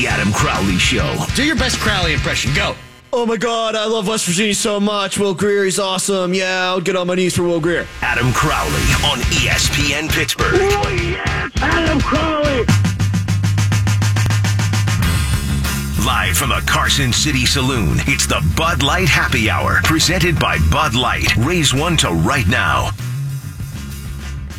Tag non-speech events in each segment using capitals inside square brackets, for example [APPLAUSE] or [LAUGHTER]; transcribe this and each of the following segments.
The Adam Crowley Show. Do your best Crowley impression. Go. Oh my God, I love West Virginia so much. Will Greer, he's awesome. Yeah, I'll get on my knees for Will Greer. Adam Crowley on ESPN Pittsburgh. Oh, yes, Adam Crowley. Live from the Carson City Saloon, it's the Bud Light Happy Hour, presented by Bud Light. Raise one to right now.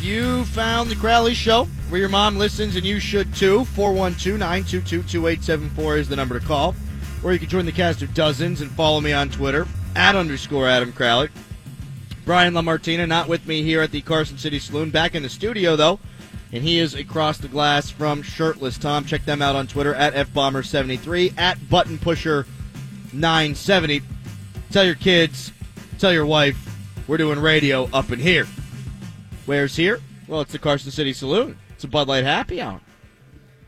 You found the Crowley Show, where your mom listens and you should too. 412 922 2874 is the number to call. Or you can join the cast of dozens and follow me on Twitter at underscore Adam Crowley. Brian LaMartina not with me here at the Carson City Saloon. Back in the studio, though, and he is across the glass from Shirtless Tom. Check them out on Twitter at FBomber73, at Button Pusher 970. Tell your kids, tell your wife, we're doing radio up in here. Where's here? Well, it's the Carson City Saloon. It's a Bud Light happy hour.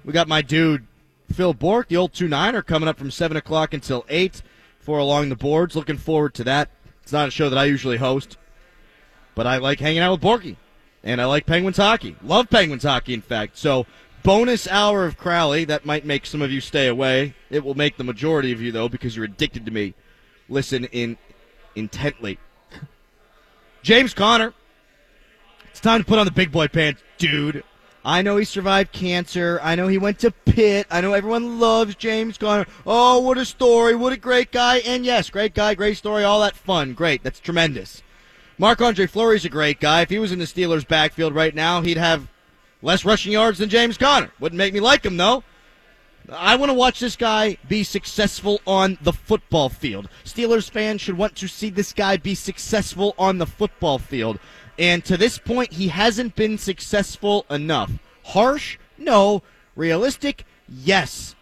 We got my dude Phil Bork, the old 2 9er, coming up from 7 o'clock until 8 for Along the Boards. Looking forward to that. It's not a show that I usually host, but I like hanging out with Borky. And I like Penguins hockey. Love Penguins hockey, in fact. So, bonus hour of Crowley. That might make some of you stay away. It will make the majority of you, though, because you're addicted to me. Listen in intently. [LAUGHS] James Conner. It's time to put on the big boy pants, dude. I know he survived cancer. I know he went to Pitt. I know everyone loves James Conner. Oh, what a story. What a great guy. And yes, great guy, great story, all that fun. Great. That's tremendous. Marc Andre Fleury's a great guy. If he was in the Steelers' backfield right now, he'd have less rushing yards than James Conner. Wouldn't make me like him, though. I want to watch this guy be successful on the football field. Steelers fans should want to see this guy be successful on the football field. And to this point, he hasn't been successful enough. Harsh? No. Realistic? Yes.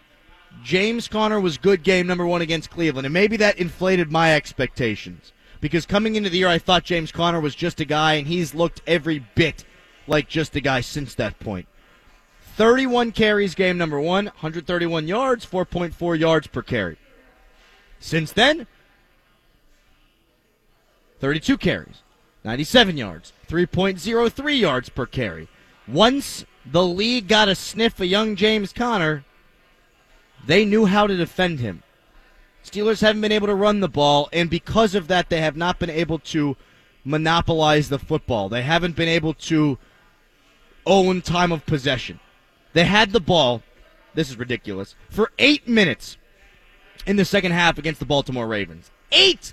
James Conner was good game number one against Cleveland, and maybe that inflated my expectations. Because coming into the year, I thought James Conner was just a guy, and he's looked every bit like just a guy since that point. 31 carries game number one, 131 yards, 4.4 yards per carry. Since then, 32 carries, 97 yards, 3.03 yards per carry. Once the league got a sniff of young James Conner, they knew how to defend him. Steelers haven't been able to run the ball, and because of that, they have not been able to monopolize the football. They haven't been able to own time of possession. They had the ball, this is ridiculous, for eight minutes in the second half against the Baltimore Ravens. Eight!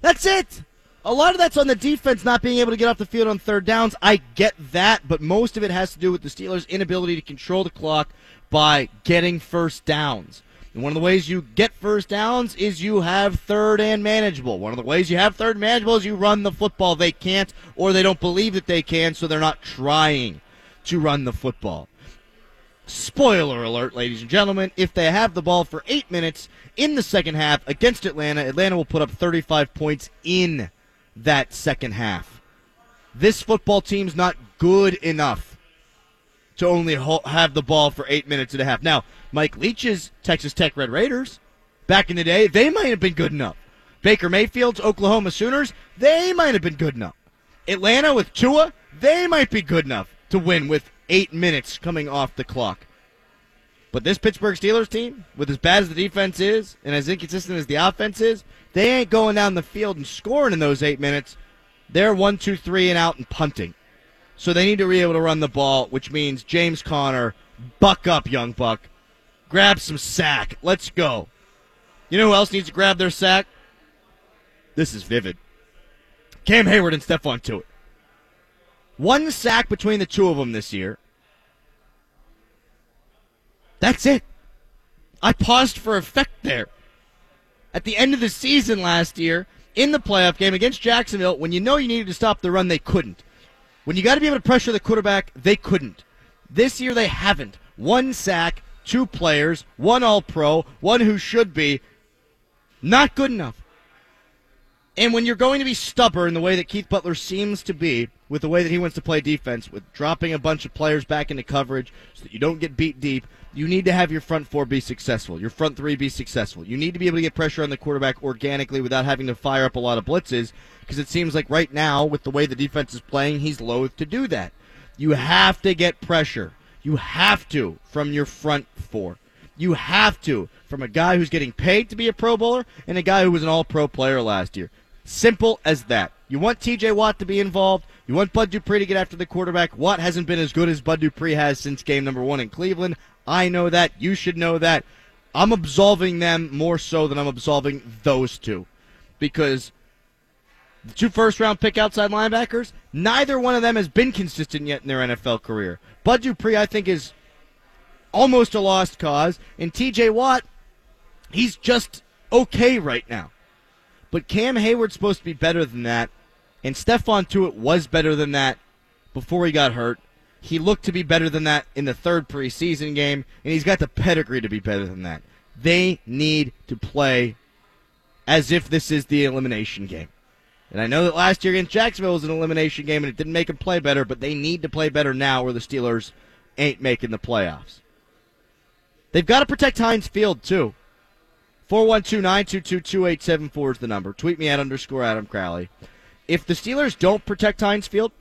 That's it! A lot of that's on the defense not being able to get off the field on third downs. I get that, but most of it has to do with the Steelers' inability to control the clock by getting first downs. And one of the ways you get first downs is you have third and manageable. One of the ways you have third and manageable is you run the football. They can't, or they don't believe that they can, so they're not trying to run the football. Spoiler alert, ladies and gentlemen, if they have the ball for eight minutes in the second half against Atlanta, Atlanta will put up 35 points in that second half. This football team's not good enough to only have the ball for eight minutes and a half. Now, Mike Leach's Texas Tech Red Raiders, back in the day, they might have been good enough. Baker Mayfield's Oklahoma Sooners, they might have been good enough. Atlanta with Tua, they might be good enough to win with eight minutes coming off the clock. But this Pittsburgh Steelers team, with as bad as the defense is and as inconsistent as the offense is, they ain't going down the field and scoring in those eight minutes. They're one, two, three, and out and punting. So they need to be able to run the ball, which means James Conner, buck up, young buck. Grab some sack. Let's go. You know who else needs to grab their sack? This is vivid. Cam Hayward and Stephon Tuitt. One sack between the two of them this year. That's it. I paused for effect there. At the end of the season last year, in the playoff game against Jacksonville, when you know you needed to stop the run, they couldn't. When you got to be able to pressure the quarterback, they couldn't. This year, they haven't. One sack, two players, one all pro, one who should be. Not good enough. And when you're going to be stubborn the way that Keith Butler seems to be, with the way that he wants to play defense, with dropping a bunch of players back into coverage so that you don't get beat deep, you need to have your front four be successful, your front three be successful. You need to be able to get pressure on the quarterback organically without having to fire up a lot of blitzes, because it seems like right now, with the way the defense is playing, he's loath to do that. You have to get pressure. You have to from your front four. You have to from a guy who's getting paid to be a Pro Bowler and a guy who was an All Pro player last year. Simple as that. You want TJ Watt to be involved. You want Bud Dupree to get after the quarterback. Watt hasn't been as good as Bud Dupree has since game number one in Cleveland. I know that. You should know that. I'm absolving them more so than I'm absolving those two. Because the two first round pick outside linebackers, neither one of them has been consistent yet in their NFL career. Bud Dupree, I think, is almost a lost cause. And TJ Watt, he's just okay right now. But Cam Hayward's supposed to be better than that. And Stephon Tuitt was better than that before he got hurt. He looked to be better than that in the third preseason game, and he's got the pedigree to be better than that. They need to play as if this is the elimination game. And I know that last year against Jacksonville was an elimination game and it didn't make them play better, but they need to play better now or the Steelers ain't making the playoffs. They've got to protect Heinz Field, too. 412 922 2874 is the number. Tweet me at underscore Adam Crowley. If the Steelers don't protect Heinz Field,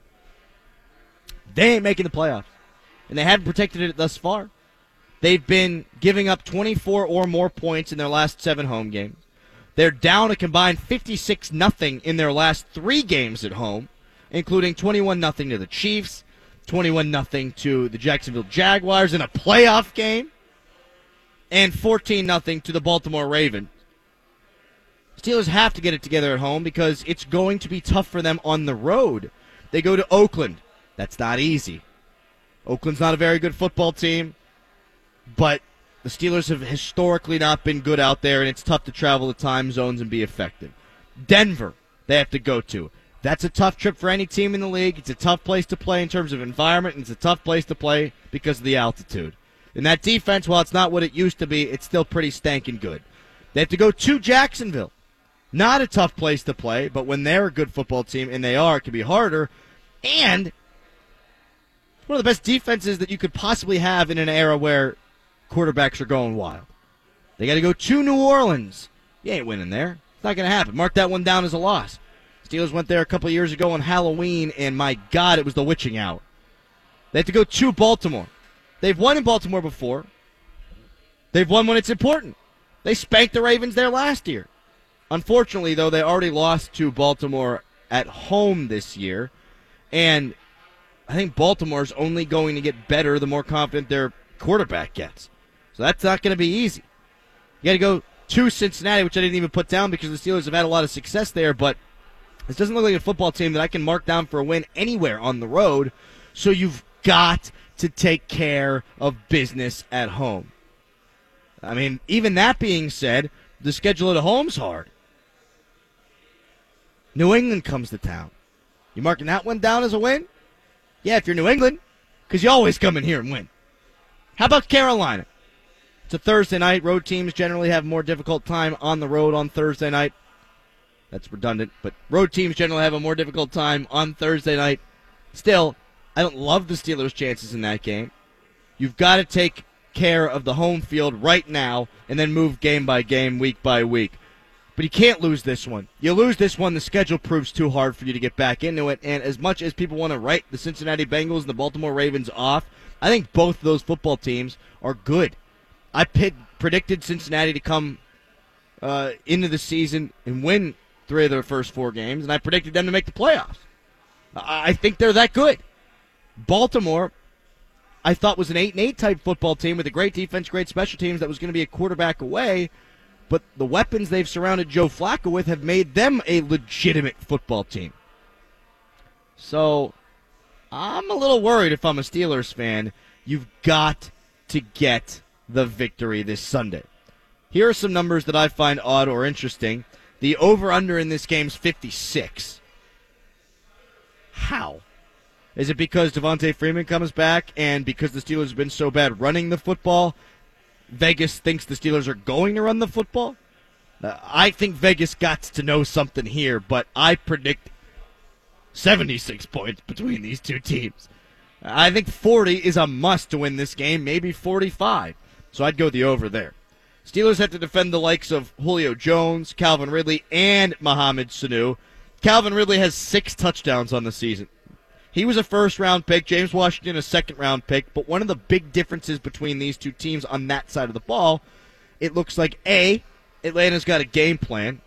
they ain't making the playoffs. And they haven't protected it thus far. They've been giving up 24 or more points in their last seven home games. They're down a combined 56 nothing in their last three games at home, including 21 nothing to the Chiefs, 21 nothing to the Jacksonville Jaguars in a playoff game, and 14 nothing to the Baltimore Ravens. Steelers have to get it together at home because it's going to be tough for them on the road. They go to Oakland. That's not easy. Oakland's not a very good football team, but the Steelers have historically not been good out there, and it's tough to travel the time zones and be effective. Denver, they have to go to. That's a tough trip for any team in the league. It's a tough place to play in terms of environment, and it's a tough place to play because of the altitude. And that defense, while it's not what it used to be, it's still pretty stankin' good. They have to go to Jacksonville. Not a tough place to play, but when they're a good football team, and they are, it can be harder. And one of the best defenses that you could possibly have in an era where quarterbacks are going wild. They got to go to New Orleans. You ain't winning there. It's not going to happen. Mark that one down as a loss. Steelers went there a couple years ago on Halloween, and my God, it was the witching hour. They have to go to Baltimore. They've won in Baltimore before. They've won when it's important. They spanked the Ravens there last year. Unfortunately, though, they already lost to Baltimore at home this year. And I think Baltimore's only going to get better the more confident their quarterback gets. So that's not going to be easy. You got to go to Cincinnati, which I didn't even put down because the Steelers have had a lot of success there, but this doesn't look like a football team that I can mark down for a win anywhere on the road. So you've got to take care of business at home. I mean, even that being said, the schedule at home's hard. New England comes to town. You marking that one down as a win? Yeah, if you're New England, because you always come in here and win. How about Carolina? It's a Thursday night. Road teams generally have more difficult time on the road on Thursday night. That's redundant, but road teams generally have a more difficult time on Thursday night. Still, I don't love the Steelers' chances in that game. You've got to take care of the home field right now and then move game by game, week by week. But you can't lose this one. You lose this one, the schedule proves too hard for you to get back into it. And as much as people want to write the Cincinnati Bengals and the Baltimore Ravens off, I think both those football teams are good. I pit, predicted Cincinnati to come uh, into the season and win three of their first four games, and I predicted them to make the playoffs. I, I think they're that good. Baltimore, I thought was an eight and eight type football team with a great defense, great special teams that was going to be a quarterback away but the weapons they've surrounded Joe Flacco with have made them a legitimate football team. So I'm a little worried if I'm a Steelers fan. You've got to get the victory this Sunday. Here are some numbers that I find odd or interesting. The over under in this game is 56. How? Is it because Devonta Freeman comes back and because the Steelers have been so bad running the football Vegas thinks the Steelers are going to run the football. Uh, I think Vegas got to know something here, but I predict 76 points between these two teams. I think 40 is a must to win this game, maybe 45. So I'd go the over there. Steelers have to defend the likes of Julio Jones, Calvin Ridley, and Mohamed Sanu. Calvin Ridley has six touchdowns on the season. He was a first round pick, James Washington a second round pick, but one of the big differences between these two teams on that side of the ball, it looks like A, Atlanta's got a game plan,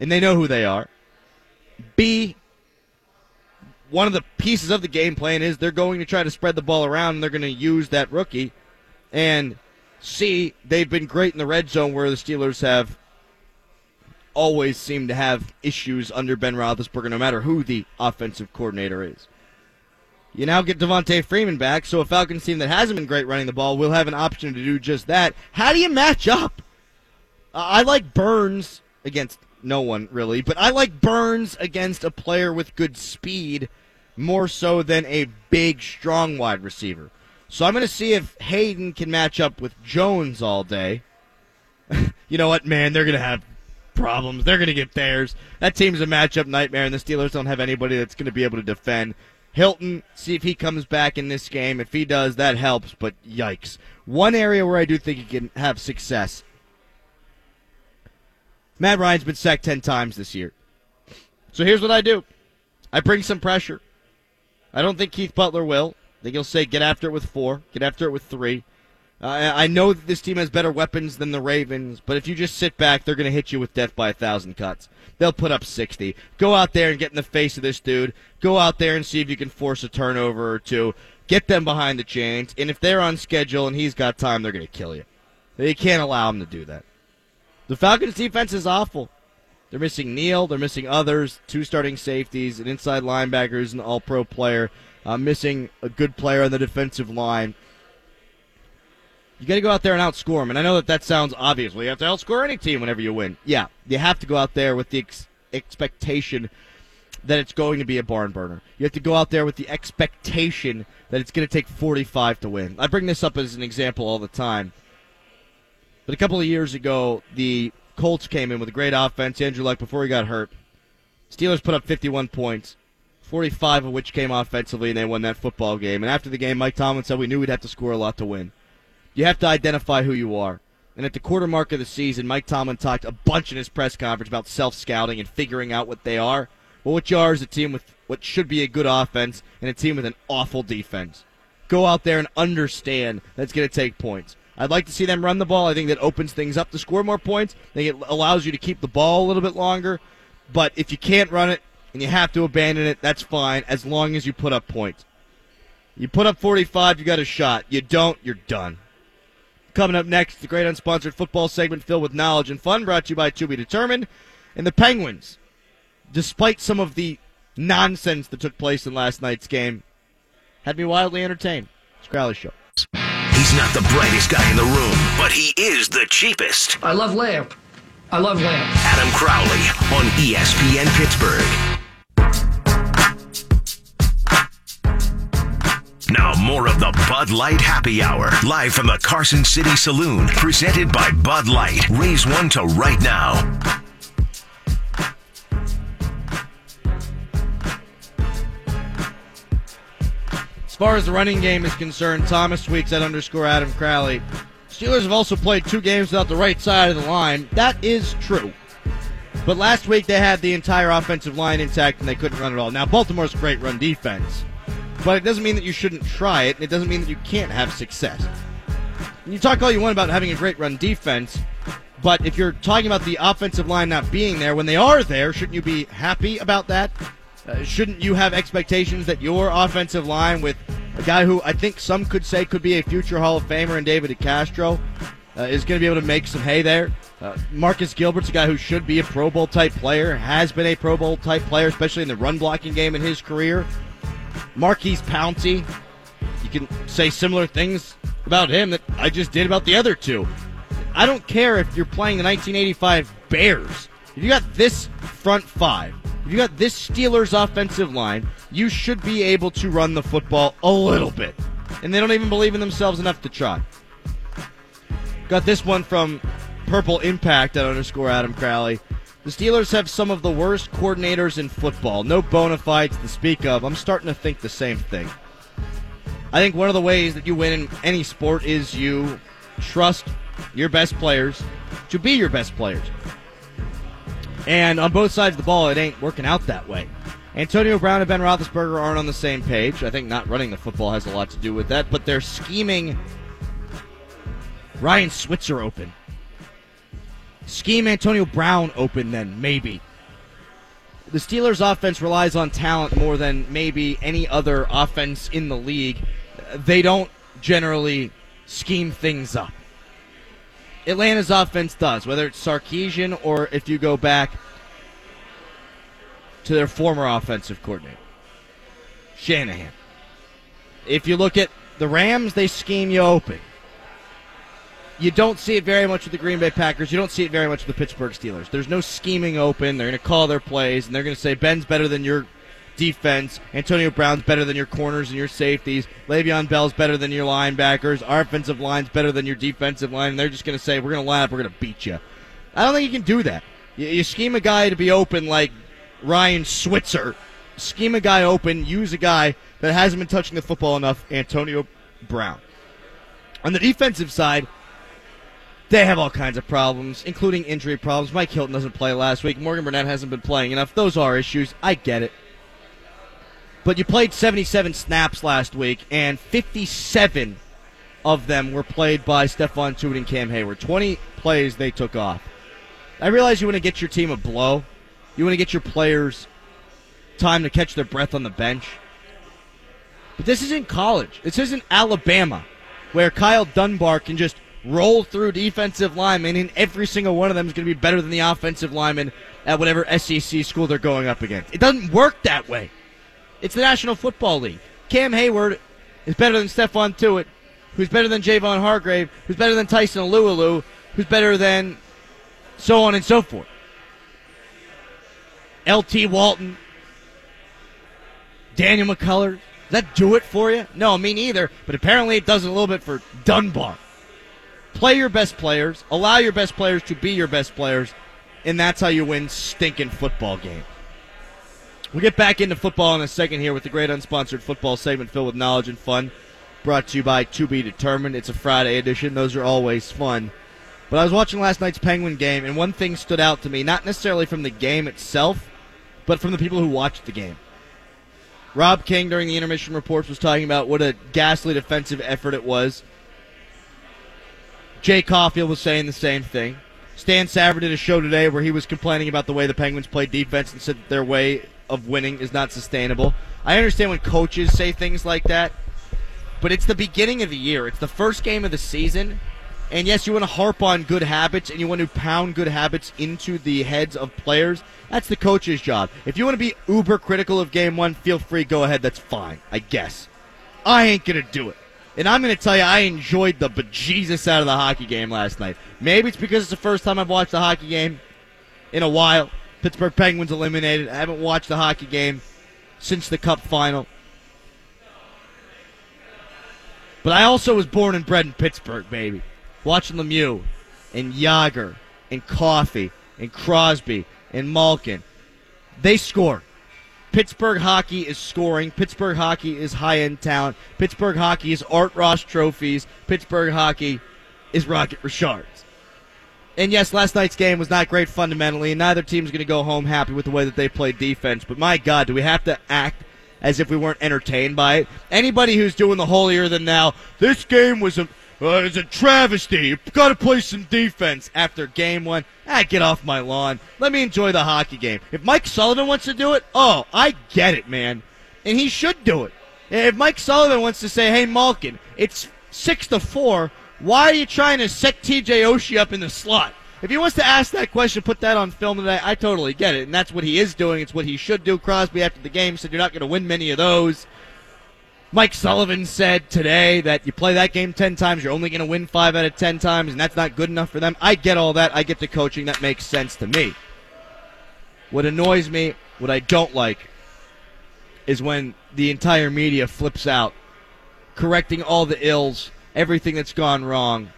and they know who they are. B, one of the pieces of the game plan is they're going to try to spread the ball around and they're going to use that rookie. And C, they've been great in the red zone where the Steelers have always seemed to have issues under Ben Roethlisberger, no matter who the offensive coordinator is. You now get Devonta Freeman back, so a Falcons team that hasn't been great running the ball will have an option to do just that. How do you match up? I like Burns against no one really, but I like Burns against a player with good speed more so than a big, strong wide receiver. So I'm going to see if Haden can match up with Jones all day. [LAUGHS] you know what, man? They're going to have problems. They're going to get theirs. That team's a matchup nightmare, and the Steelers don't have anybody that's going to be able to defend. Hilton, see if he comes back in this game. If he does, that helps, but yikes. One area where I do think he can have success. Matt Ryan's been sacked 10 times this year. So here's what I do I bring some pressure. I don't think Keith Butler will. I think he'll say, get after it with four, get after it with three. Uh, I know that this team has better weapons than the Ravens, but if you just sit back, they're going to hit you with death by a thousand cuts. They'll put up 60. Go out there and get in the face of this dude. Go out there and see if you can force a turnover or two. Get them behind the chains, and if they're on schedule and he's got time, they're going to kill you. They can't allow him to do that. The Falcons' defense is awful. They're missing Neal. They're missing others. Two starting safeties, an inside linebacker who's an all-pro player. Uh, missing a good player on the defensive line. You got to go out there and outscore them. And I know that that sounds obvious. You have to outscore any team whenever you win. Yeah, you have to go out there with the ex- expectation that it's going to be a barn burner. You have to go out there with the expectation that it's going to take 45 to win. I bring this up as an example all the time. But a couple of years ago, the Colts came in with a great offense. Andrew Luck before he got hurt. Steelers put up 51 points, 45 of which came offensively, and they won that football game. And after the game, Mike Tomlin said we knew we'd have to score a lot to win. You have to identify who you are. And at the quarter mark of the season, Mike Tomlin talked a bunch in his press conference about self scouting and figuring out what they are. Well, what you are is a team with what should be a good offense and a team with an awful defense. Go out there and understand that's going to take points. I'd like to see them run the ball. I think that opens things up to score more points. I think it allows you to keep the ball a little bit longer. But if you can't run it and you have to abandon it, that's fine as long as you put up points. You put up 45, you got a shot. You don't, you're done. Coming up next, the great unsponsored football segment filled with knowledge and fun brought to you by To Be Determined. And the Penguins, despite some of the nonsense that took place in last night's game, had me wildly entertained. It's Crowley Show. He's not the brightest guy in the room, but he is the cheapest. I love lamp. I love lamp. Adam Crowley on ESPN Pittsburgh. Now, more of the Bud Light Happy Hour, live from the Carson City Saloon, presented by Bud Light. Raise one to right now. As far as the running game is concerned, Thomas tweets at underscore Adam Crowley. Steelers have also played two games without the right side of the line. That is true. But last week they had the entire offensive line intact and they couldn't run at all. Now, Baltimore's great run defense. But it doesn't mean that you shouldn't try it. It doesn't mean that you can't have success. And you talk all you want about having a great run defense, but if you're talking about the offensive line not being there, when they are there, shouldn't you be happy about that? Uh, shouldn't you have expectations that your offensive line, with a guy who I think some could say could be a future Hall of Famer in David DeCastro, uh, is going to be able to make some hay there? Uh, Marcus Gilbert's a guy who should be a Pro Bowl type player, has been a Pro Bowl type player, especially in the run blocking game in his career. Maurkice Pouncey, you can say similar things about him that I just did about the other two. I don't care if you're playing the 1985 Bears. If you got this front five, if you got this Steelers offensive line, you should be able to run the football a little bit. And they don't even believe in themselves enough to try. Got this one from Purple Impact at underscore Adam Crowley. The Steelers have some of the worst coordinators in football. No bona fides to speak of. I'm starting to think the same thing. I think one of the ways that you win in any sport is you trust your best players to be your best players. And on both sides of the ball, it ain't working out that way. Antonio Brown and Ben Roethlisberger aren't on the same page. I think not running the football has a lot to do with that, but they're scheming Ryan Switzer open. Scheme Antonio Brown open, then, maybe. The Steelers' offense relies on talent more than maybe any other offense in the league. They don't generally scheme things up. Atlanta's offense does, whether it's Sarkisian or if you go back to their former offensive coordinator, Shanahan. If you look at the Rams, they scheme you open. You don't see it very much with the Green Bay Packers. You don't see it very much with the Pittsburgh Steelers. There's no scheming open. They're going to call their plays, and they're going to say Ben's better than your defense. Antonio Brown's better than your corners and your safeties. Le'Veon Bell's better than your linebackers. Our offensive line's better than your defensive line. And they're just going to say, we're going to line up, we're going to beat you. I don't think you can do that. You, you scheme a guy to be open like Ryan Switzer. Scheme a guy open, use a guy that hasn't been touching the football enough, Antonio Brown. On the defensive side, they have all kinds of problems, including injury problems. Mike Hilton doesn't play last week. Morgan Burnett hasn't been playing enough. Those are issues. I get it. But you played 77 snaps last week, and 57 of them were played by Stephon Tuitt and Cam Hayward. 20 plays they took off. I realize you want to get your team a blow. You want to get your players time to catch their breath on the bench. But this isn't college. This isn't Alabama, where Karl Dunbar can just roll through defensive linemen, and every single one of them is going to be better than the offensive lineman at whatever SEC school they're going up against. It doesn't work that way. It's the National Football League. Cam Hayward is better than Stephon Tuitt, who's better than Javon Hargrave, who's better than Tyson Alualu, who's better than so on and so forth. LT Walton, Daniel McCullers. Does that do it for you? No, me neither. But apparently it does a little bit for Dunbar. Play your best players, allow your best players to be your best players, and that's how you win stinking football games. We'll get back into football in a second here with the great unsponsored football segment filled with knowledge and fun. Brought to you by To Be Determined. It's a Friday edition. Those are always fun. But I was watching last night's Penguin game, and one thing stood out to me, not necessarily from the game itself, but from the people who watched the game. Rob King, during the intermission reports, was talking about what a ghastly defensive effort it was. Jay Caulfield was saying the same thing. Stan Savran did a show today where he was complaining about the way the Penguins played defense and said that their way of winning is not sustainable. I understand when coaches say things like that, but it's the beginning of the year. It's the first game of the season. And yes, you want to harp on good habits and you want to pound good habits into the heads of players. That's the coach's job. If you want to be uber critical of game one, feel free, go ahead. That's fine, I guess. I ain't going to do it. And I'm going to tell you, I enjoyed the bejesus out of the hockey game last night. Maybe it's because it's the first time I've watched a hockey game in a while. Pittsburgh Penguins eliminated. I haven't watched the hockey game since the Cup final. But I also was born and bred in Pittsburgh, baby. Watching Lemieux and Jagr and Coffey and Crosby and Malkin. They score. Pittsburgh hockey is scoring. Pittsburgh hockey is high end talent. Pittsburgh hockey is Art Ross trophies. Pittsburgh hockey is Rocket Richards. And yes, last night's game was not great fundamentally, and neither team's going to go home happy with the way that they played defense. But my God, do we have to act as if we weren't entertained by it? Anybody who's doing the holier than now, this game was a uh, it's a travesty. You've got to play some defense after game one. Ah, get off my lawn. Let me enjoy the hockey game. If Mike Sullivan wants to do it, oh, I get it, man. And he should do it. If Mike Sullivan wants to say, hey, Malkin, it's six to four, why are you trying to set TJ Oshie up in the slot? If he wants to ask that question, put that on film today, I totally get it. And that's what he is doing. It's what he should do. Crosby, after the game, said you're not going to win many of those. Mike Sullivan said today that you play that game 10 times, you're only going to win 5 out of 10 times, and that's not good enough for them. I get all that. I get the coaching. That makes sense to me. What annoys me, what I don't like, is when the entire media flips out, correcting all the ills, everything that's gone wrong,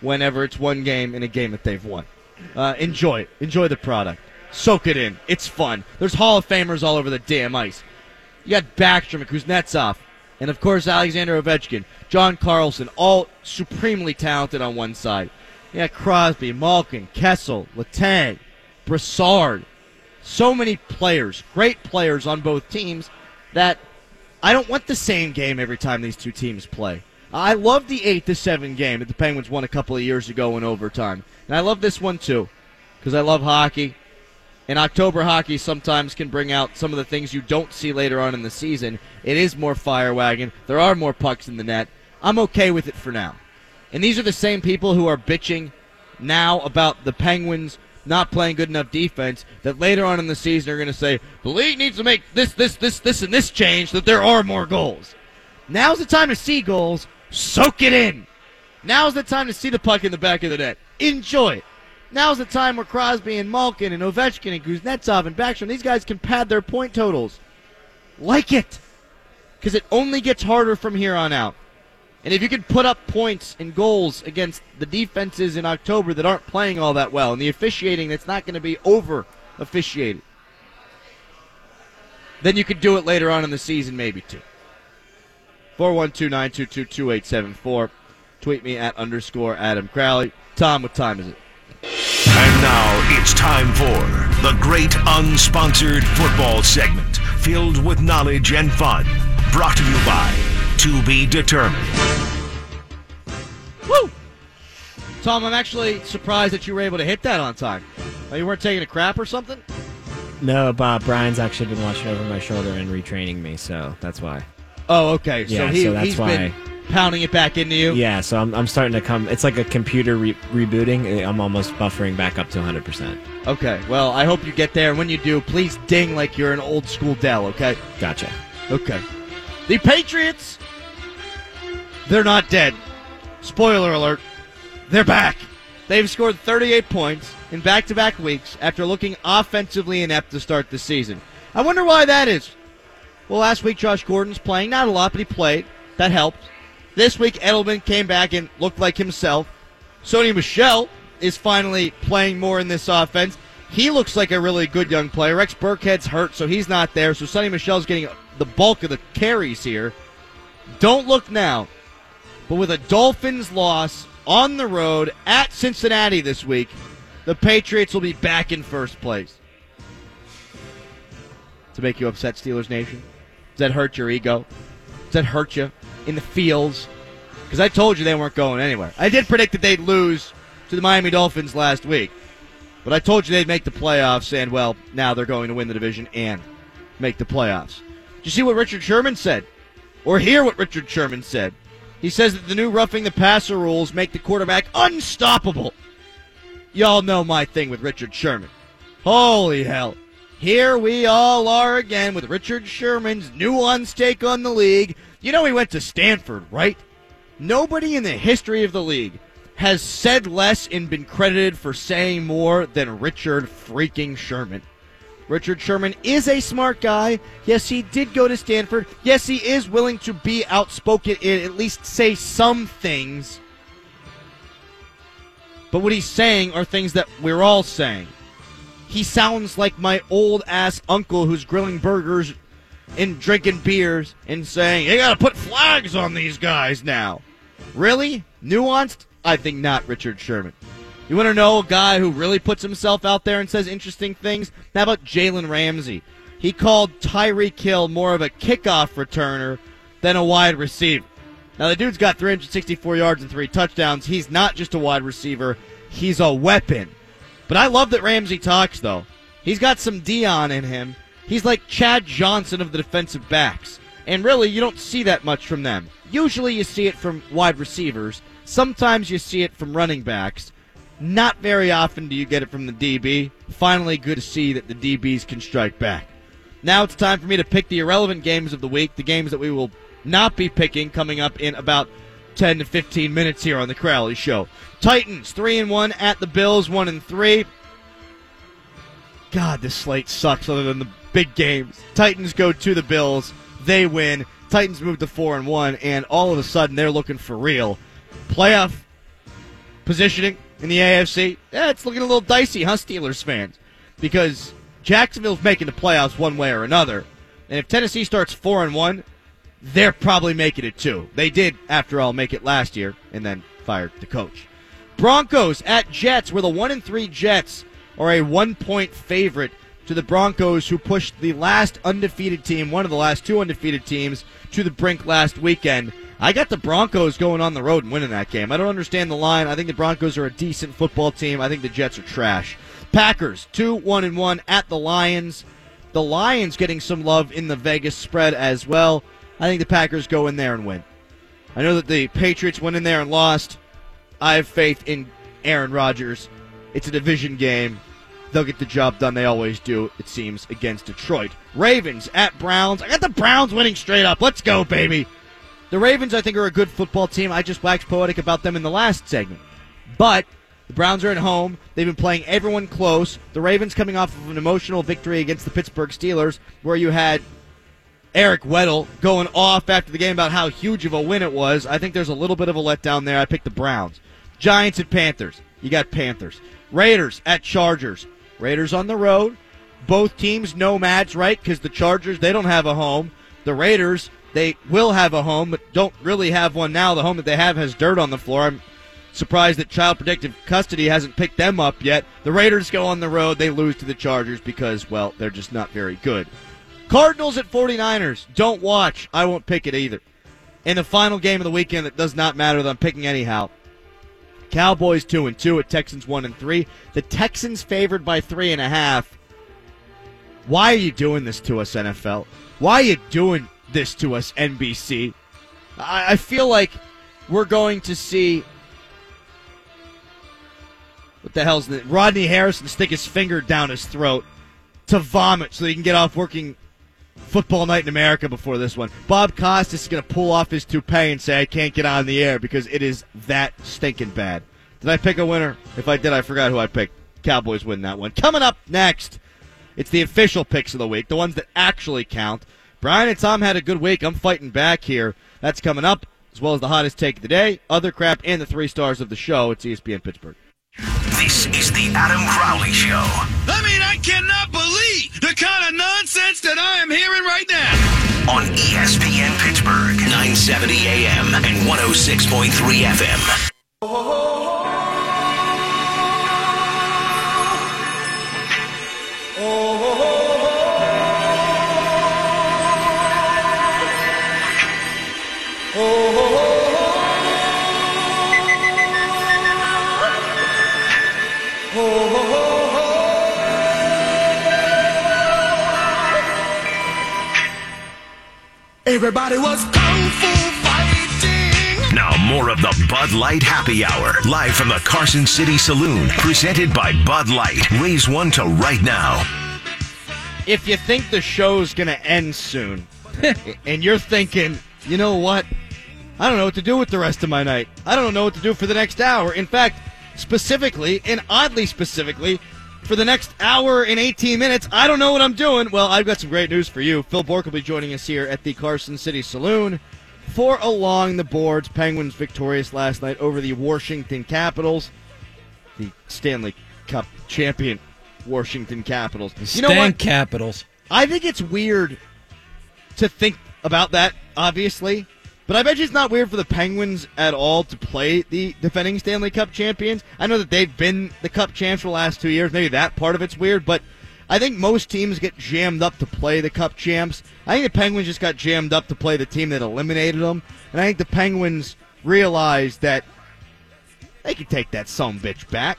whenever it's one game in a game that they've won. Uh, enjoy it. Enjoy the product. Soak it in. It's fun. There's Hall of Famers all over the damn ice. You got Backstrom, Kuznetsov, and of course Alexander Ovechkin, John Carlson, all supremely talented on one side. Yeah, Crosby, Malkin, Kessel, Letang, Brassard. so many players, great players on both teams, that I don't want the same game every time these two teams play. I love the eight to seven game that the Penguins won a couple of years ago in overtime, and I love this one too because I love hockey. And October hockey sometimes can bring out some of the things you don't see later on in the season. It is more fire wagon. There are more pucks in the net. I'm okay with it for now. And these are the same people who are bitching now about the Penguins not playing good enough defense that later on in the season are going to say the league needs to make this, this, this, this, and this change that there are more goals. Now's the time to see goals. Soak it in. Now's the time to see the puck in the back of the net. Enjoy it. Now's the time where Crosby and Malkin and Ovechkin and Kuznetsov and Backstrom, these guys can pad their point totals. Like it. Because it only gets harder from here on out. And if you can put up points and goals against the defenses in October that aren't playing all that well, and the officiating that's not going to be over officiated, then you could do it later on in the season, maybe too. 412 Tweet me at underscore Adam Crowley. Tom, what time is it? And now it's time for the great unsponsored football segment filled with knowledge and fun. Brought to you by To Be Determined. Woo! Tom, I'm actually surprised that you were able to hit that on time. Oh, you weren't taking a crap or something? No, Bob. Brian's actually been watching over my shoulder and retraining me, so that's why. Oh, okay. So Yeah, he, so that's he's why- been pounding it back into you? Yeah, so I'm, I'm starting to come. It's like a computer re- rebooting. I'm almost buffering back up to 100%. Okay. Well, I hope you get there. And when you do, please ding like you're an old school Dell, okay? Gotcha. Okay. The Patriots, they're not dead. Spoiler alert, they're back. They've scored 38 points in back to back weeks after looking offensively inept to start the season. I wonder why that is. Well, last week Josh Gordon's playing, not a lot, but he played. That helped. This week Edelman came back and looked like himself. Sony Michel is finally playing more in this offense. He looks like a really good young player. Rex Burkhead's hurt, so he's not there. So Sony Michel's getting the bulk of the carries here. Don't look now. But with a Dolphins loss on the road at Cincinnati this week, the Patriots will be back in first place. To make you upset, Steelers Nation? Does that hurt your ego? Does that hurt you in the fields? Because I told you they weren't going anywhere. I did predict that they'd lose to the Miami Dolphins last week. But I told you they'd make the playoffs, and well, now they're going to win the division and make the playoffs. Did you see what Richard Sherman said? Or hear what Richard Sherman said? He says that the new roughing the passer rules make the quarterback unstoppable. Y'all know my thing with Richard Sherman. Holy hell. Here we all are again with Richard Sherman's nuanced take on the league. You know he went to Stanford, right? Nobody in the history of the league has said less and been credited for saying more than Richard freaking Sherman. Richard Sherman is a smart guy. Yes, he did go to Stanford. Yes, he is willing to be outspoken and at least say some things. But what he's saying are things that we're all saying. He sounds like my old ass uncle who's grilling burgers and drinking beers and saying, You gotta put flags on these guys now. Really? Nuanced? I think not, Richard Sherman. You want to know a guy who really puts himself out there and says interesting things? How about Jalen Ramsey? He called Tyreek Hill more of a kickoff returner than a wide receiver. Now, the dude's got 364 yards and three touchdowns. He's not just a wide receiver, he's a weapon. But I love that Ramsey talks, though. He's got some Deion in him. He's like Chad Johnson of the defensive backs. And really, you don't see that much from them. Usually, you see it from wide receivers. Sometimes you see it from running backs. Not very often do you get it from the DB. Finally, good to see that the DBs can strike back. Now it's time for me to pick the irrelevant games of the week, the games that we will not be picking coming up in about 10 to 15 minutes here on the Crowley Show. Titans 3 and 1 at the Bills 1 and 3. God, this slate sucks other than the big games. Titans go to the Bills, they win. Titans move to 4 and 1 and all of a sudden they're looking for real. Playoff positioning in the AFC, yeah, it's looking a little dicey, huh, Steelers fans? Because Jacksonville's making the playoffs one way or another. And if Tennessee starts 4 and 1, they're probably making it too. They did, after all, make it last year and then fired the coach. Broncos at Jets, where the 1 and 3 Jets are a one point favorite to the Broncos, who pushed the last undefeated team, one of the last two undefeated teams, to the brink last weekend. I got the Broncos going on the road and winning that game. I don't understand the line. I think the Broncos are a decent football team. I think the Jets are trash. Packers, 2 1 and 1 at the Lions. The Lions getting some love in the Vegas spread as well. I think the Packers go in there and win. I know that the Patriots went in there and lost. I have faith in Aaron Rodgers. It's a division game. They'll get the job done. They always do, it seems, against Detroit. Ravens at Browns. I got the Browns winning straight up. Let's go, baby. The Ravens, I think, are a good football team. I just waxed poetic about them in the last segment. But the Browns are at home. They've been playing everyone close. The Ravens coming off of an emotional victory against the Pittsburgh Steelers, where you had Eric Weddle going off after the game about how huge of a win it was. I think there's a little bit of a letdown there. I picked the Browns. Giants at Panthers. You got Panthers. Raiders at Chargers. Raiders on the road. Both teams no match, right? Because the Chargers, they don't have a home. The Raiders, they will have a home, but don't really have one now. The home that they have has dirt on the floor. I'm surprised that Child Protective Custody hasn't picked them up yet. The Raiders go on the road. They lose to the Chargers because, well, they're just not very good. Cardinals at 49ers. Don't watch. I won't pick it either. In the final game of the weekend, it does not matter that I'm picking anyhow. Cowboys two and two at Texans one and three. The Texans favored by three and a half. Why are you doing this to us, NFL? Why are you doing this to us, NBC? I, I feel like we're going to see what the hell's the Rodney Harrison stick his finger down his throat to vomit so he can get off working football night in America before this one. Bob Costas is going to pull off his toupee and say, I can't get on the air because it is that stinking bad. Did I pick a winner? If I did, I forgot who I picked. Cowboys win that one. Coming up next, it's the official picks of the week, the ones that actually count. Brian and Tom had a good week. I'm fighting back here. That's coming up, as well as the hottest take of the day, other crap, and the three stars of the show. It's ESPN Pittsburgh. This is the Adam Crowley Show. I mean, I cannot believe the kind of nonsense that I am hearing right now. On ESPN Pittsburgh, 970 AM and 106.3 FM. Everybody was kung fu fighting. Now, more of the Bud Light Happy Hour, live from the Carson City Saloon, presented by Bud Light. Raise one to right now. If you think the show's going to end soon, [LAUGHS] and you're thinking, you know what? I don't know what to do with the rest of my night. I don't know what to do for the next hour. In fact, specifically, and oddly specifically, for the next hour and 18 minutes, I don't know what I'm doing. Well, I've got some great news for you. Phil Bork will be joining us here at the Carson City Saloon for Along the Boards. Penguins victorious last night over the Washington Capitals, the Stanley Cup champion Washington Capitals. You know what? Capitals. I think it's weird to think about that, obviously. But I bet you it's not weird for the Penguins at all to play the defending Stanley Cup champions. I know that they've been the Cup champs for the last two years. Maybe that part of it's weird, but I think most teams get jammed up to play the Cup champs. I think the Penguins just got jammed up to play the team that eliminated them. And I think the Penguins realized that they could take that some bitch back.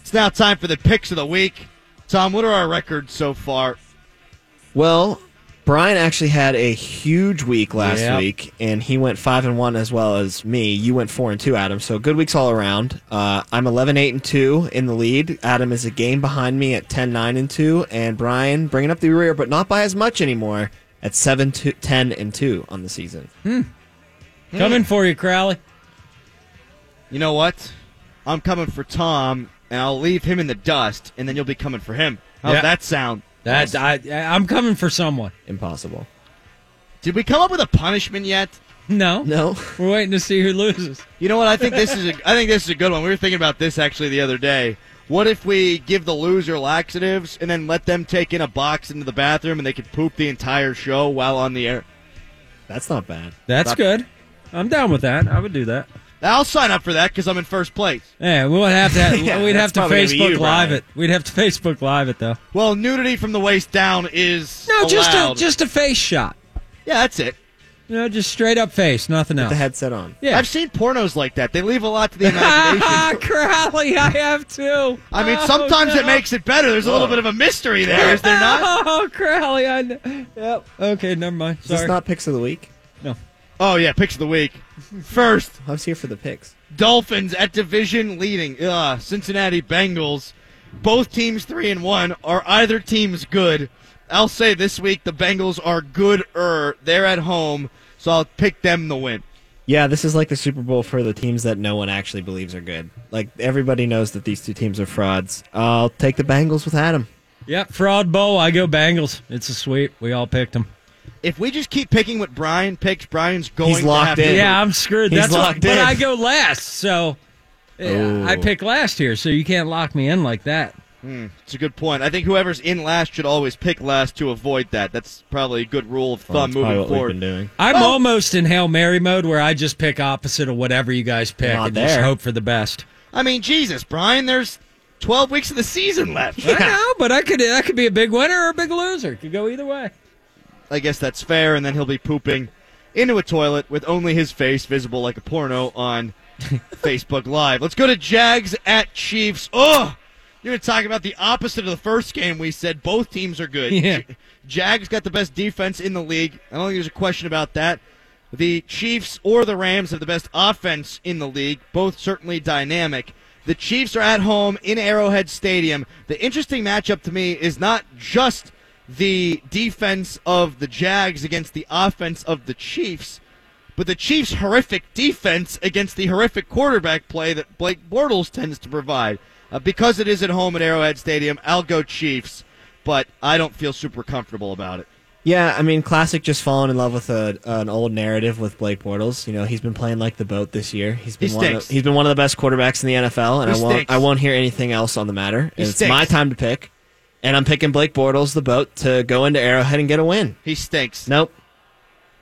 It's now time for the picks of the week. Tom, what are our records so far? Well, Brian actually had a huge week last Yep. week, and he went five and one as well as me. You went four and two, Adam. So good weeks all around. Uh, I'm 11, 8 and two in the lead. Adam is a game behind me at 10, 9 and two, and Brian bringing up the rear, but not by as much anymore at 7, 2, 10 and two on the season. Coming for you, Crowley. You know what? I'm coming for Tom, and I'll leave him in the dust, and then you'll be coming for him. How's Yeah. that sound? That I, I'm coming for someone. Impossible. Did we come up with a punishment yet? No, No. We're waiting to see who loses. You know what? I think this is a, I think this is a good one. We were thinking about this actually the other day. What if we give the loser laxatives and then let them take in a box into the bathroom and they could poop the entire show while on the air? That's not bad. That's Stop. good. I'm down with that. I would do that. I'll sign up for that because I'm in first place. Yeah, we'll have to. [LAUGHS] Yeah, we'd have to probably gonna be Facebook you, Live Brian. it. We'd have to [LAUGHS] Facebook Live it though. Well, nudity from the waist down is No, just a just a face shot. yeah, that's it. You know, just straight up face, nothing else. The headset on. Yeah. I've seen pornos like that. They leave a lot to the [LAUGHS] imagination. Crowley, I have too. I mean, Oh, sometimes it makes it better. There's a little bit of a mystery there, is there not? Oh, Crowley, I know. Yep. Okay, never mind. Is this not picks of the week? Oh yeah, picks of the week. First, I was here for the picks. Dolphins at division leading. Ugh, Cincinnati Bengals. Both teams three and one. Are either teams good? I'll say this week the Bengals are good-er. They're at home, so I'll pick them to win. Yeah, this is like the Super Bowl for the teams that no one actually believes are good. Like everybody knows that these two teams are frauds. I'll take the Bengals with Adam. Yep, fraud bowl. I go Bengals. It's a sweep. We all picked them. If we just keep picking what Brian picks, Brian's going He's to locked have in. Yeah, I'm screwed. He's That's what- locked but in. I go last, so yeah, I Oh. pick last here. So you can't lock me in like that. Hmm, it's a good point. I think whoever's in last should always pick last to avoid that. That's probably a good rule of thumb that's probably moving forward. doing. I'm Well- almost in hail mary mode where I just pick opposite of whatever you guys pick Not and just hope for the best. I mean, Jesus, Brian, there's 12 weeks of the season left. I know, but I could I could be a big winner or a big loser. Could go either way. I guess that's fair, and then he'll be pooping into a toilet with only his face visible like a porno on [LAUGHS] Facebook Live. Let's go to Jags at Chiefs. Oh, you're going to talk about the opposite of the first game we said. Both teams are good. Yeah. J- Jags got the best defense in the league. I don't think there's a question about that. The Chiefs or the Rams have the best offense in the league, both certainly dynamic. The Chiefs are at home in Arrowhead Stadium. The interesting matchup to me is not just the defense of the Jags against the offense of the Chiefs, but the Chiefs' horrific defense against the horrific quarterback play that Blake Bortles tends to provide. Uh, because it is at home at Arrowhead Stadium, I'll go Chiefs, but I don't feel super comfortable about it. Yeah, I mean, classic. Just falling in love with a, an old narrative with Blake Bortles. You know, he's been playing like the boat this year. He's been He one of, he's been one of the best quarterbacks in the NFL, and He I won't stinks. I won't hear anything else on the matter. It's my time to pick, and I'm picking Blake Bortles, the boat, to go into Arrowhead and get a win. He stinks. Nope.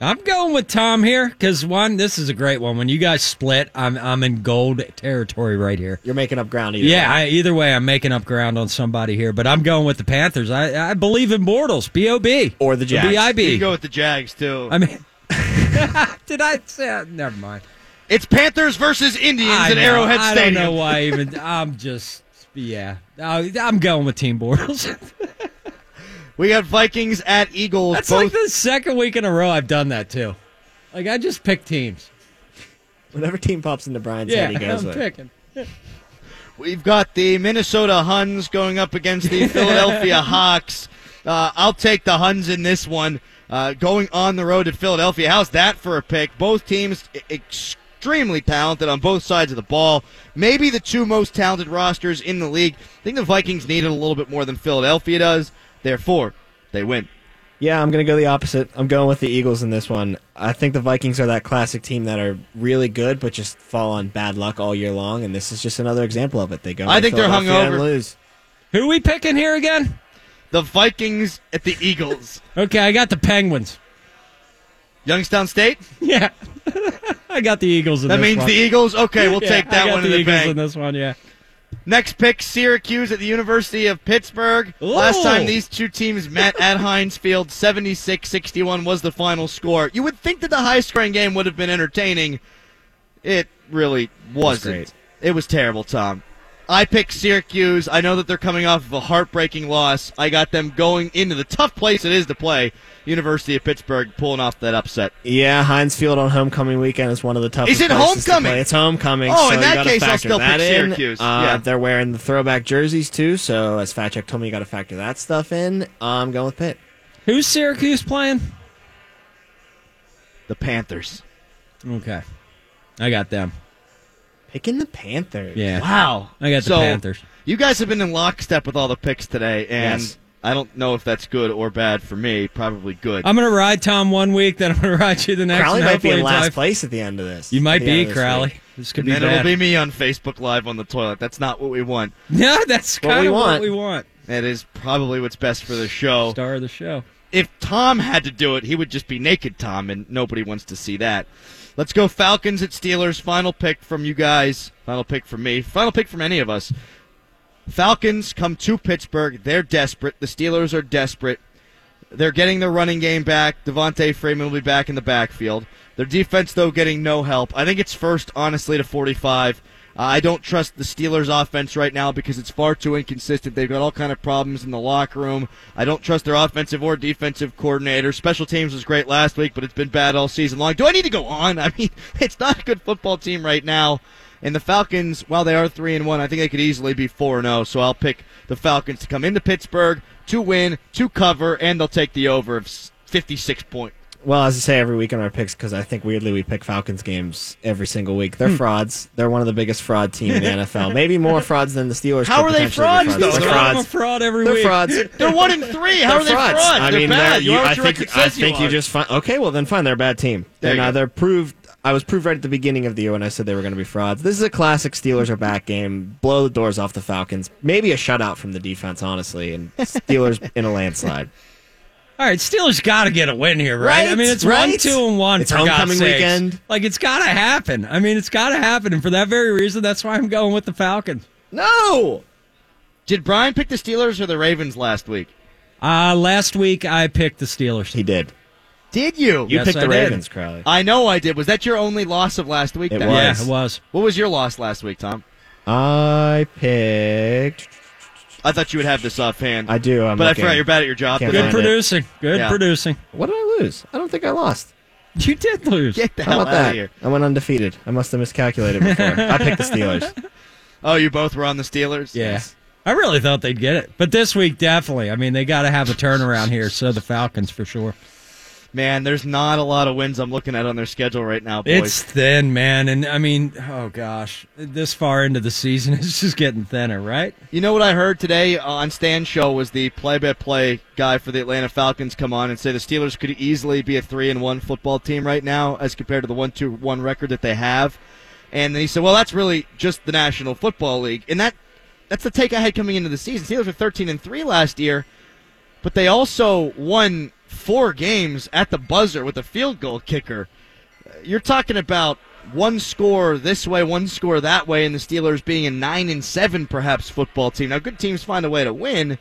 I'm going with Tom here because one, this is a great one. When you guys split, I'm I'm in gold territory right here. You're making up ground. Either Yeah, way. I, either way, I'm making up ground on somebody here, but I'm going with the Panthers. I I believe in Bortles, B O B Or the Jags. B I You go with the Jags, too. I mean, [LAUGHS] did I say? Never mind. It's Panthers versus Indians I at know, Arrowhead Stadium. I don't know why. Even I'm just yeah. I- I'm going with Team Bortles. [LAUGHS] We got Vikings at Eagles. That's both like the second week in a row I've done that too. Like I just pick teams. Whatever team pops into Brian's Yeah, head, he goes I'm with. picking. We've got the Minnesota Huns going up against the [LAUGHS] Philadelphia Hawks. Uh, I'll take the Huns in this one. Uh, going on the road to Philadelphia. How's that for a pick? Both teams extremely talented on both sides of the ball. Maybe the two most talented rosters in the league. I think the Vikings need it a little bit more than Philadelphia does. Therefore, they win. Yeah, I'm going to go the opposite. I'm going with the Eagles in this one. I think the Vikings are that classic team that are really good, but just fall on bad luck all year long, and this is just another example of it. They go. I think they're Philadelphia and hungover. Lose. Who we picking here again? The Vikings at the Eagles. [LAUGHS] Okay, I got the Penguins. Youngstown State? [LAUGHS] Yeah, [LAUGHS] I got the Eagles in That means one. the Eagles? Okay, we'll Yeah, take that one the in the Eagles bank. in this one. Yeah. Next pick, Syracuse at the University of Pittsburgh. Ooh. Last time these two teams met at Heinz Field, 76-61 was the final score. You would think that the high-scoring game would have been entertaining. It really wasn't. It was terrible, Tom. I picked Syracuse. I know that they're coming off of a heartbreaking loss. I got them going into the tough place it is to play. University of Pittsburgh pulling off that upset. Yeah, Heinz Field on homecoming weekend is one of the toughest. Is it places to homecoming? play. It's homecoming. Oh, so in that gotta case, I'll still that pick in. Syracuse. Uh, Yeah. They're wearing the throwback jerseys too, so as Fat Jack told me, you got to factor that stuff in. I'm going with Pitt. Who's Syracuse playing? The Panthers. Okay, I got them. Picking the Panthers. Yeah, Wow. I got the Panthers. You guys have been in lockstep with all the picks today, and Yes. I don't know if that's good or bad for me. Probably good. I'm gonna ride Tom one week, then I'm gonna [LAUGHS] ride you the next. Crowley might be in hopefully last tie- place at the end of this. You might At the end be Crowley. week. This could and be then bad. it'll be me on Facebook Live on the toilet. That's not what we want. [LAUGHS] yeah, that's What kind of what we want. That is probably what's best for the show. Star of the show. If Tom had to do it, he would just be naked Tom, and nobody wants to see that. Let's go Falcons at Steelers. Final pick from you guys. Final pick from me. Final pick from any of us. Falcons come to Pittsburgh. They're desperate. The Steelers are desperate. They're getting their running game back. Devonta Freeman will be back in the backfield. Their defense, though, getting no help. I think it's first, honestly, to 45. I don't trust the Steelers' offense right now because it's far too inconsistent. They've got all kind of problems in the locker room. I don't trust their offensive or defensive coordinator. Special teams was great last week, but it's been bad all season long. Do I need to go on? [LAUGHS] I mean, it's not a good football team right now. And the Falcons, while they are three and one, I think they could easily be four and zero. So I'll pick the Falcons to come into Pittsburgh to win, to cover, and they'll take the over of fifty six points. Well, as I say every week on our picks, because I think weirdly we pick Falcons games every single week. They're hmm. frauds. They're one of the biggest fraud team in the [LAUGHS] NFL. Maybe more frauds than the Steelers. How are they frauds, though? They're They're a frauds. fraud every They're week. frauds. [LAUGHS] They're one in three. How They're are they frauds. frauds? I They're mean, bad. they're- You you- I think I says you you just find. Okay, well then fine. They're a bad team. There They're you They're proved. I was proved right at the beginning of the year when I said they were going to be frauds. This is a classic Steelers are back game. Blow the doors off the Falcons. Maybe a shutout from the defense, honestly, and Steelers in a landslide. All right, Steelers got to get a win here, right? I mean, it's right. one, two, and one. It's for homecoming God's sakes. weekend. Like it's got to happen. I mean, it's got to happen, and for that very reason, that's why I'm going with the Falcons. No. Did Brian pick the Steelers or the Ravens last week? Uh, last week I picked the Steelers. He did. Did you? You Yes, picked I the did. Ravens, Crowley. I know I did. Was that your only loss of last week? It then? was. Yeah, it was. What was your loss last week, Tom? I picked. I thought you would have this offhand. I do. I'm but I forgot you're bad at your job. Can't Good find it. producing. Good Yeah. producing. What did I lose? I don't think I lost. You did lose. Get the How hell about out that? of here. I went undefeated. I must have miscalculated before. I picked the Steelers. [LAUGHS] Oh, you both were on the Steelers? Yeah. I really thought they'd get it. But this week, definitely. I mean, they got to have a turnaround here. So the Falcons for sure. Man, there's not a lot of wins I'm looking at on their schedule right now, boys. It's thin, man. And I mean, oh gosh, this far into the season, [LAUGHS] it's just getting thinner, right? You know what I heard today on Stan's show was the play-by-play guy for the Atlanta Falcons come on and say the Steelers could easily be a three and one football team right now as compared to the one two one record that they have. And then he said, "Well, that's really just the National Football League," and that that's the take I had coming into the season. Steelers were thirteen and three last year, but they also won four games at the buzzer with a field goal kicker. You're talking about one score this way, one score that way, and the Steelers being a nine and seven perhaps football team. Now, good teams find a way to win,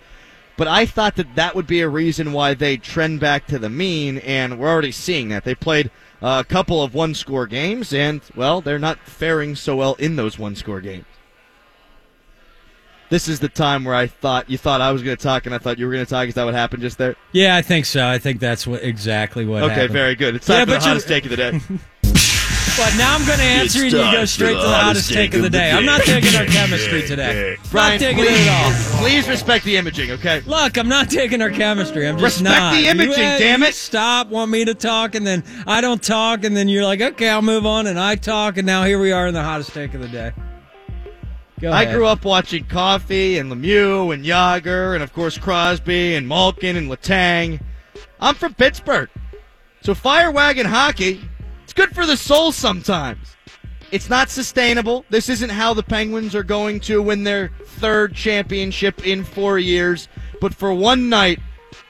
but I thought that that would be a reason why they trend back to the mean, and we're already seeing that. They played a couple of one score games, and well, they're not faring so well in those one score games. This is the time where I thought you thought I was going to talk, and I thought you were going to talk. Is that what happened just there? Yeah, I think so. I think that's what exactly what Okay, happened. very good. It's time Yeah, for the but you- hottest take of the day. [LAUGHS] But now I'm going to answer and you go straight to the hottest take of the day. I'm not taking our chemistry [LAUGHS] today. Brian, not taking please, it at all. please respect the imaging, okay? Look, I'm not taking our chemistry. I'm just not. Respect not. the imaging, You, uh, damn you it. Stop. Want me to talk, and then I don't talk, and then you're like, okay, I'll move on, and I talk, and now here we are in the hottest take of the day. Go I ahead. grew up watching Coffey and Lemieux and Jagr and of course Crosby and Malkin and Letang. I'm from Pittsburgh. So fire wagon hockey, it's good for the soul sometimes. It's not sustainable. This isn't how the Penguins are going to win their third championship in 4 years, but for one night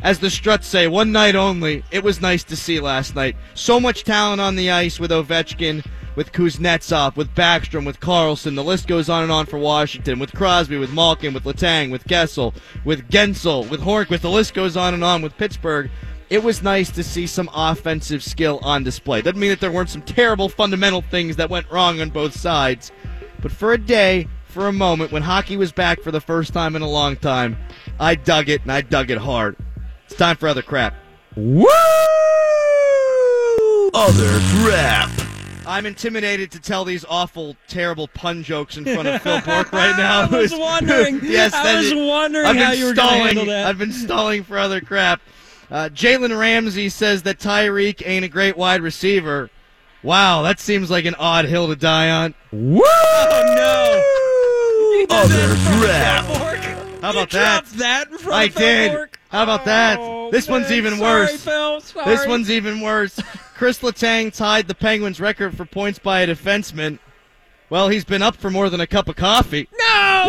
as the struts say, one night only, it was nice to see last night. So much talent on the ice with Ovechkin, with Kuznetsov, with Backstrom, with Carlson. The list goes on and on for Washington. With Crosby, with Malkin, with Letang, with Kessel, with Guentzel, with Hornqvist. The list goes on and on with Pittsburgh. It was nice to see some offensive skill on display. Doesn't mean that there weren't some terrible fundamental things that went wrong on both sides. But for a day, for a moment, when hockey was back for the first time in a long time, I dug it and I dug it hard. It's time for other crap. Woo! Other crap. I'm intimidated to tell these awful, terrible pun jokes in front of Phil Bourque right now. [LAUGHS] I was wondering. [LAUGHS] yes, I was is- wondering I've how you were going to stalling. handle that. I've been stalling for other crap. Uh, Jalen Ramsey says that Tyreek ain't a great wide receiver. Wow, that seems like an odd hill to die on. oh no! You [LAUGHS] did Other that in front of crap. Phil Bourque? How You about that? dropped that in front I of did. Bourque? How about that? Oh, This one's even Sorry, worse. Phil. Sorry. This one's even worse. Chris Letang tied the Penguins' record for points by a defenseman. Well, he's been up for more than a cup of coffee. no.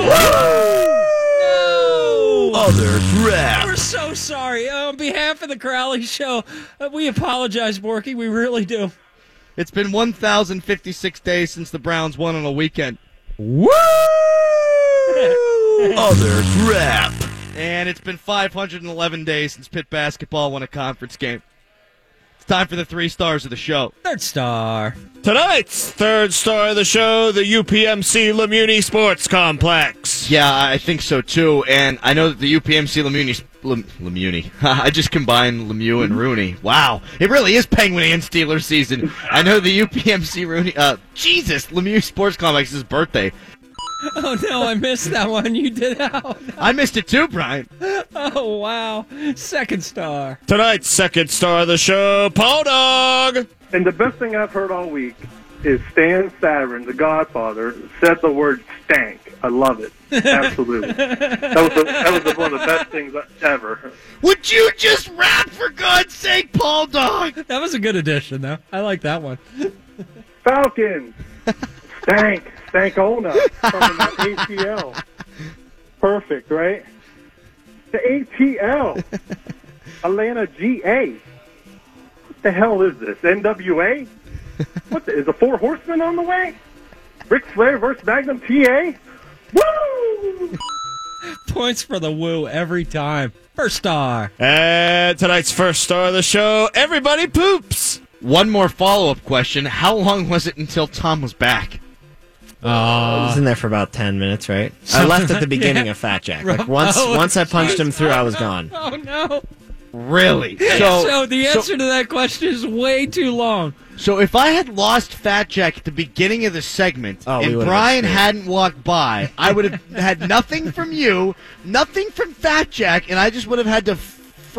no. Other crap. We're so sorry. Uh, on behalf of the Crowley Show, uh, we apologize, Borky. We really do. It's been 1,056 days since the Browns won on a weekend. Woo! [LAUGHS] Other crap. And it's been 511 days since Pitt basketball won a conference game. It's time for the three stars of the show. Third star. Tonight's third star of the show, the UPMC Lemuni Sports Complex. Yeah, I think so too. And I know that the UPMC Lemuni. Lem, Lemuni. I just combined Lemieux and Rooney. Wow. It really is Penguin and Steelers season. I know the UPMC Rooney. Uh, Jesus, Lemieux Sports Complex's birthday. [LAUGHS] Oh no, I missed that one. You did out. I missed it too, Brian. Oh wow. Second star. Tonight's second star of the show, Paul Dog. And the best thing I've heard all week is Stan Savran, the Godfather, said the word stank. I love it. Absolutely. [LAUGHS] that was, the, that was the, one of the best things ever. Would you just rap for God's sake, Paul Dog? That was a good addition though. I like that one. Falcons. Stank. Stankonia from the ATL. [LAUGHS] Perfect, right? The ATL. Atlanta GA. What the hell is this? NWA? What the, is the Four Horsemen on the way? Ric Flair versus Magnum TA? Woo! [LAUGHS] Points for the woo every time. First star. And tonight's first star of the show, everybody poops. One more follow up question. How long was it until Tom was back? Uh, I was in there for about ten minutes, right? I left at the [LAUGHS] beginning Yeah. of Fat Jack. Like once, Oh, once I [LAUGHS] punched him through, I was gone. [LAUGHS] Oh no. Really? So, So, the so- answer to that question is way too long. So if I had lost Fat Jack at the beginning of the segment Oh, and Brian hadn't walked by, I would have had nothing from you, nothing from Fat Jack, and I just would have had to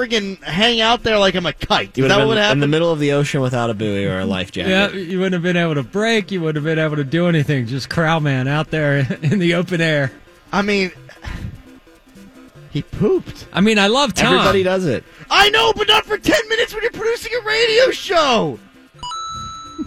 friggin' hang out there like I'm a kite. You Is would that have what been would in the middle of the ocean without a buoy or a life jacket. Yeah, you wouldn't have been able to break. You wouldn't have been able to do anything. Just crowd man out there [LAUGHS] in the open air. I mean, he pooped. I mean, I love Tom. Everybody does it. I know, but not for 10 minutes when you're producing a radio show.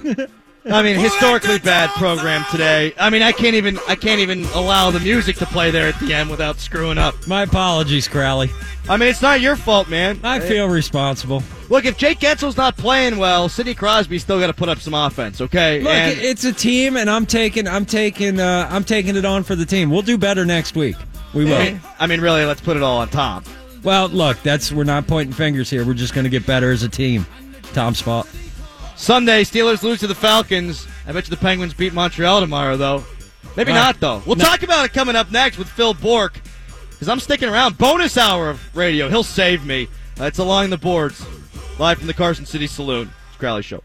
[LAUGHS] I mean, historically bad program today. I mean, I can't even I can't even allow the music to play there at the end without screwing up. My apologies, Crowley. I mean, it's not your fault, man. I feel responsible. Look, if Jake Guentzel's not playing well, Sidney Crosby's still got to put up some offense, okay? Look, And- it's a team, and I'm taking, I'm taking, uh, I'm taking it on for the team. We'll do better next week. We will. I mean, I mean, really, let's put it all on Tom. Well, look, that's we're not pointing fingers here. We're just going to get better as a team. Tom's fault. Sunday, Steelers lose to the Falcons. I bet you the Penguins beat Montreal tomorrow, though. Maybe Uh, not, though. We'll no. talk about it coming up next with Phil Bourque. Because I'm sticking around. Bonus hour of radio. He'll save me. Uh, it's along the boards. Live from the Carson City Saloon. It's Crowley Show.